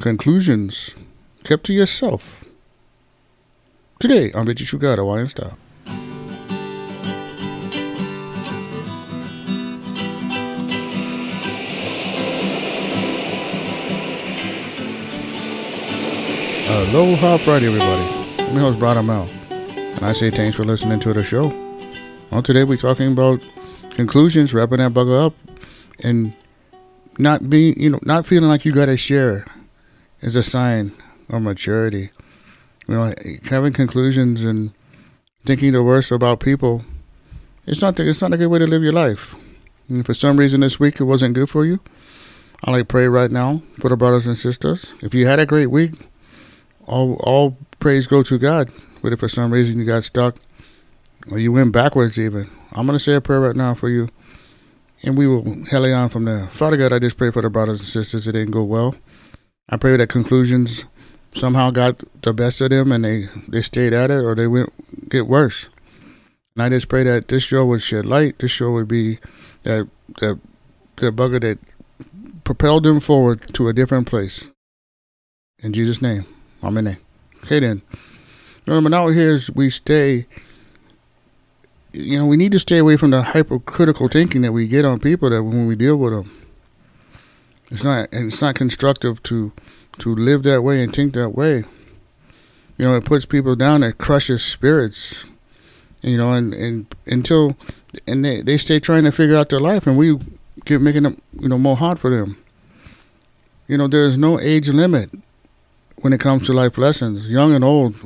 conclusions kept to yourself. Today on Bitchy Sugar Hawaiian Style. Aloha Friday, everybody. I'm your host, Brad Mel, and I say thanks for listening to the show. Well, today we're talking about conclusions, wrapping that bugger up, and not being, you know, not feeling like you got to share is a sign of maturity. You know, having conclusions and thinking the worst about people, it's not, the, it's not a good way to live your life. And for some reason this week it wasn't good for you, I like pray right now for the brothers and sisters. If you had a great week, all all praise go to God. But if for some reason you got stuck or you went backwards even, I'm gonna say a prayer right now for you. And we will hele on from there. Father God, I just pray for the brothers and sisters that didn't go well. I pray that conclusions somehow got the best of them and they, they stayed at it or they went get worse. And I just pray that this show would shed light. This show would be that that the bugger that propelled them forward to a different place. In Jesus' name. Amen. Okay then. Remember now here is we stay you know, we need to stay away from the hypercritical thinking that we get on people that when we deal with them. It's not it's not constructive to to live that way and think that way. You know, it puts people down, it crushes spirits. You know, and, and until and they, they stay trying to figure out their life and we keep making it you know more hard for them. You know, there's no age limit when it comes to life lessons. Young and old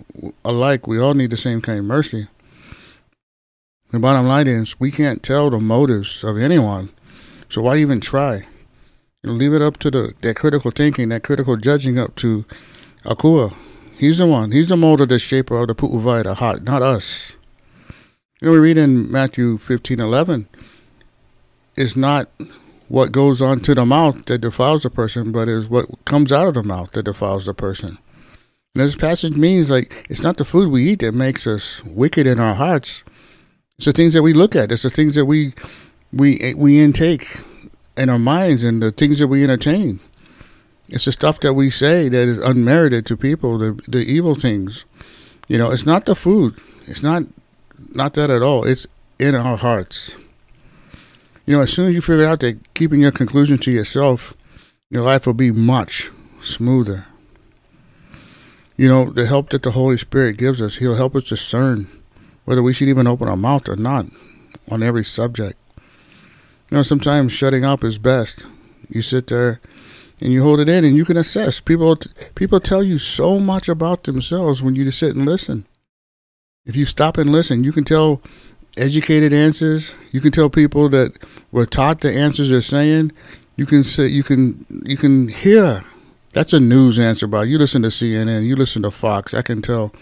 alike, we all need the same kind of mercy. The bottom line is, we can't tell the motives of anyone, so why even try? You know, leave it up to the that critical thinking, that critical judging, up to Akua. He's the one. He's the molder, the shaper of the pu'uwai, the heart, not us. You know, we read in Matthew fifteen eleven. It's not what goes on to the mouth that defiles the person, but is what comes out of the mouth that defiles the person. And this passage means like it's not the food we eat that makes us wicked in our hearts. It's the things that we look at. It's the things that we we we intake in our minds and the things that we entertain. It's the stuff that we say that is unmerited to people, the the evil things. You know, it's not the food. It's not not that at all. It's in our hearts. You know, as soon as you figure out that keeping your conclusion to yourself, your life will be much smoother. You know, the help that the Holy Spirit gives us, He'll help us discern whether we should even open our mouth or not on every subject. You know, sometimes shutting up is best. You sit there and you hold it in and you can assess. People people tell you so much about themselves when you just sit and listen. If you stop and listen, you can tell educated answers. You can tell people that were taught the answers they're saying. You can say you can you can hear. That's a news answer, bro. You listen to CNN, you listen to Fox. I can tell,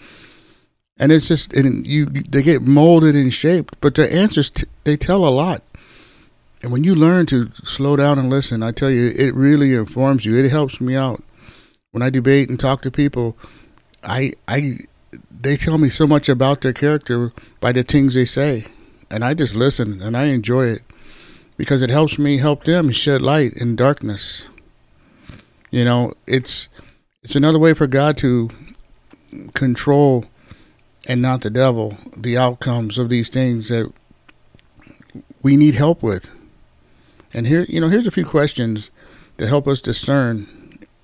and it's just and you they get molded and shaped, but the answers t- they tell a lot. And when you learn to slow down and listen, I tell you, it really informs you. It helps me out when I debate and talk to people. I I they tell me so much about their character by the things they say, and I just listen and I enjoy it because it helps me help them shed light in darkness. You know, it's it's another way for God to control and not the devil the outcomes of these things that we need help with. And here, you know, here's a few questions that help us discern,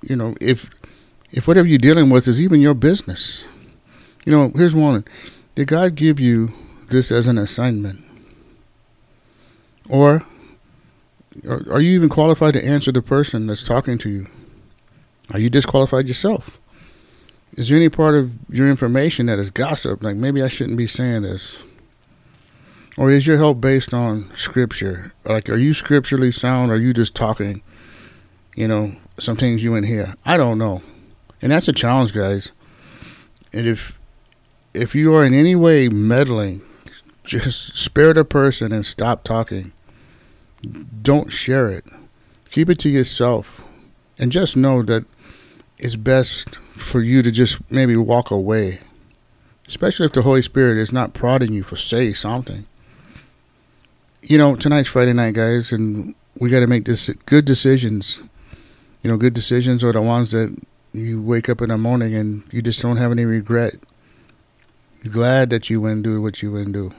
you know, if if whatever you're dealing with is even your business. You know, here's one. Did God give you this as an assignment? Or are you even qualified to answer the person that's talking to you? Are you disqualified yourself? Is there any part of your information that is gossip? Like maybe I shouldn't be saying this. Or is your help based on scripture? Like, are you scripturally sound? Or are you just talking, you know, some things you in here? I don't know. And that's a challenge, guys. And if if you are in any way meddling, just spare the person and stop talking. Don't share it. Keep it to yourself. And just know that it's best for you to just maybe walk away. Especially if the Holy Spirit is not prodding you for say something. You know, tonight's Friday night, guys, and we got to make this good decisions. You know, good decisions are the ones that you wake up in the morning and you just don't have any regret. You're glad that you went and do what you went and do.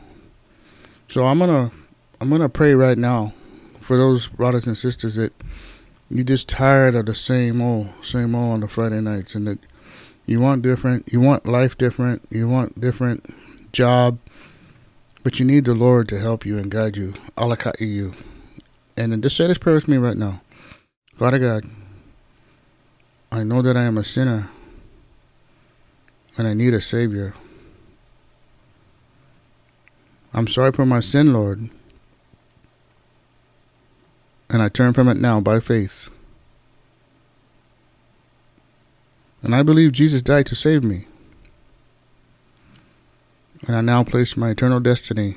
So I'm gonna I'm gonna pray right now for those brothers and sisters that you're just tired of the same old same old on the Friday nights and that you want different you want life different, you want different job, but you need the Lord to help you and guide you. Alakai you. And just say this prayer with me right now. Father God, I know that I am a sinner and I need a Savior. I'm sorry for my sin, Lord, and I turn from it now by faith. And I believe Jesus died to save me. And I now place my eternal destiny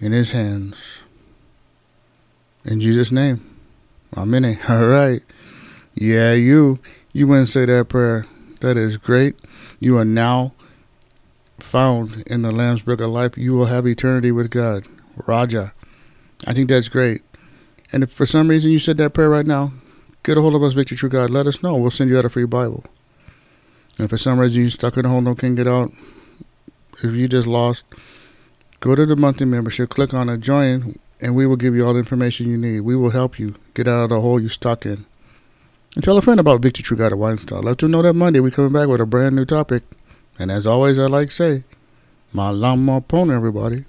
in His hands. In Jesus' name. Amen. All right. Yeah, you. You wouldn't say that prayer. That is great. You are now found in the Lamb's Book of Life. You will have eternity with God. Raja. I think that's great. And if for some reason you said that prayer right now, get a hold of us, Victory True God. Let us know. We'll send you out a free Bible. And for some reason you're stuck in a hole, no can get out, if you just lost, go to the monthly membership, click on a join, and we will give you all the information you need. We will help you get out of the hole you're stuck in. And tell a friend about at Wine Star. Let them know that Monday we're coming back with a brand new topic. And as always, I like to say, malama pono, everybody.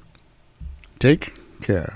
Take care.